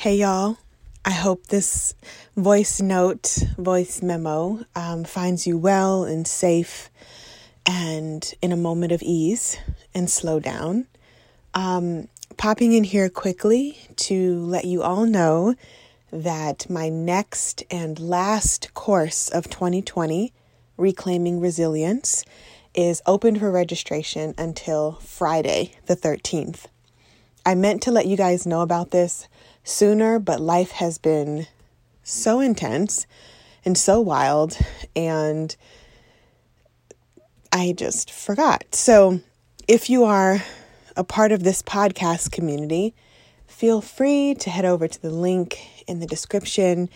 Hey, y'all. I hope this voice note, voice memo um, finds you well and safe and in a moment of ease and slow down. Um, popping in here quickly to let you all know that my next and last course of 2020, Reclaiming Resilience, is open for registration until Friday, the 13th. I meant to let you guys know about this sooner, but life has been so intense and so wild, and I just forgot. So, if you are a part of this podcast community, feel free to head over to the link in the description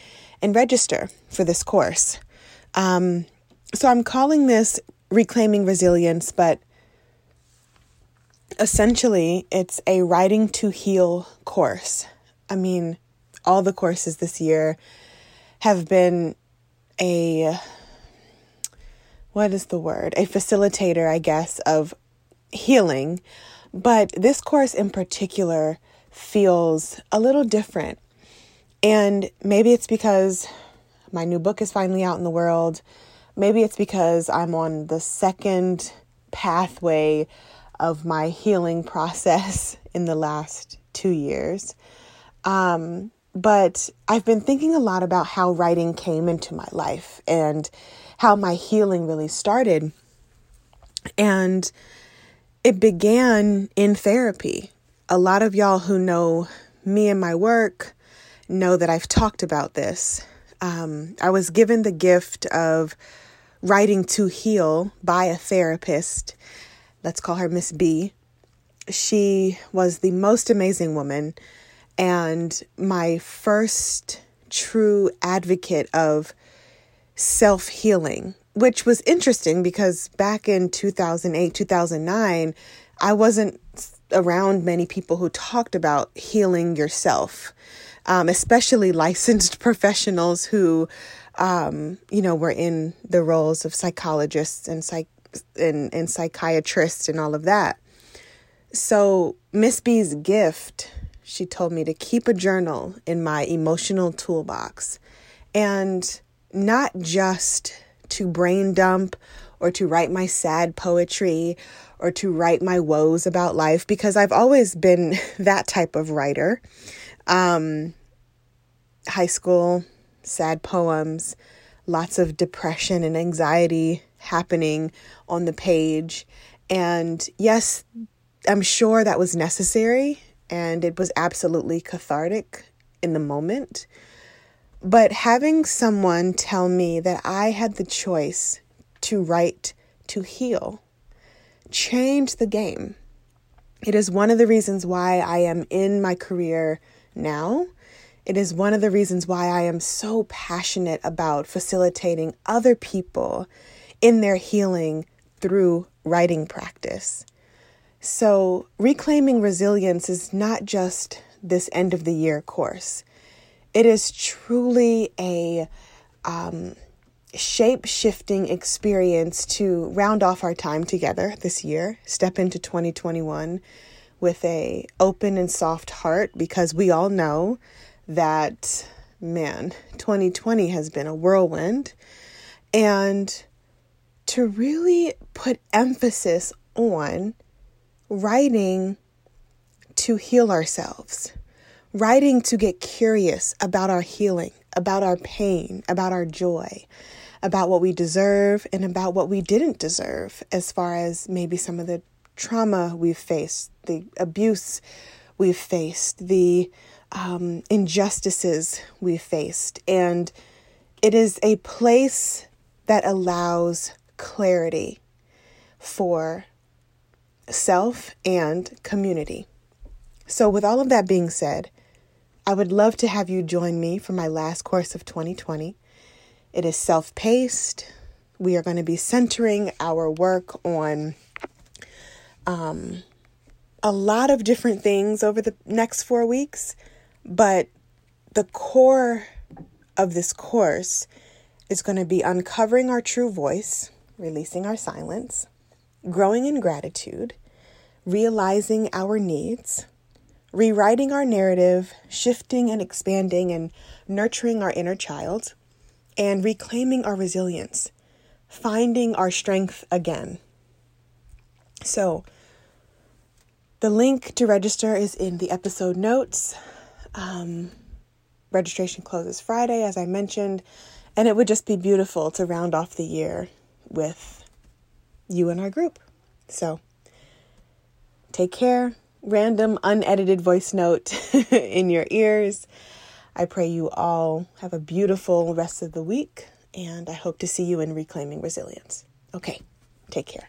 and register for this course. Um, so, I'm calling this Reclaiming Resilience, but essentially, it's a Writing to Heal course. I mean, all the courses this year have been a what is the word? A facilitator, I guess, of healing. But this course in particular feels a little different. And maybe it's because my new book is finally out in the world. Maybe it's because I'm on the second pathway of my healing process in the last two years. Um, but I've been thinking a lot about how writing came into my life and how my healing really started. And it began in therapy. A lot of y'all who know me and my work know that I've talked about this. Um, I was given the gift of writing to heal by a therapist. Let's call her Miss B. She was the most amazing woman and my first true advocate of self healing, which was interesting because back in 2008, 2009, I wasn't around many people who talked about healing yourself, um, especially licensed professionals who, um, you know, were in the roles of psychologists and psych and, and psychiatrists and all of that. So Miss B's gift she told me to keep a journal in my emotional toolbox and not just to brain dump or to write my sad poetry or to write my woes about life because I've always been that type of writer. Um, high school, sad poems, lots of depression and anxiety happening on the page. And yes, I'm sure that was necessary and it was absolutely cathartic in the moment. But having someone tell me that I had the choice to write to heal changed the game. It is one of the reasons why I am in my career now. It is one of the reasons why I am so passionate about facilitating other people in their healing through writing practice. So, reclaiming resilience is not just this end of the year course, it is truly a um, shape shifting experience to round off our time together this year, step into 2021 with a open and soft heart because we all know that man 2020 has been a whirlwind. And to really put emphasis on writing to heal ourselves, writing to get curious about our healing, about our pain, about our joy, about what we deserve, and about what we didn't deserve, as far as maybe some of the trauma we've faced, the abuse we've faced, the um, injustices we've faced. And it is a place that allows clarity for self and community. So, with all of that being said, I would love to have you join me for my last course of 2020. It is self paced. We are going to be centering our work on um, a lot of different things over the next four weeks, but the core of this course is going to be uncovering our true voice, releasing our silence, growing in gratitude, realizing our needs, rewriting our narrative, shifting and expanding and nurturing our inner child, and reclaiming our resilience, finding our strength again. So, the link to register is in the episode notes. Um, registration closes Friday, as I mentioned, and it would just be beautiful to round off the year with you and our group. So, take care. Random, unedited voice note in your ears. I pray you all have a beautiful rest of the week, and I hope to see you in Reclaiming Resilience. Okay, take care.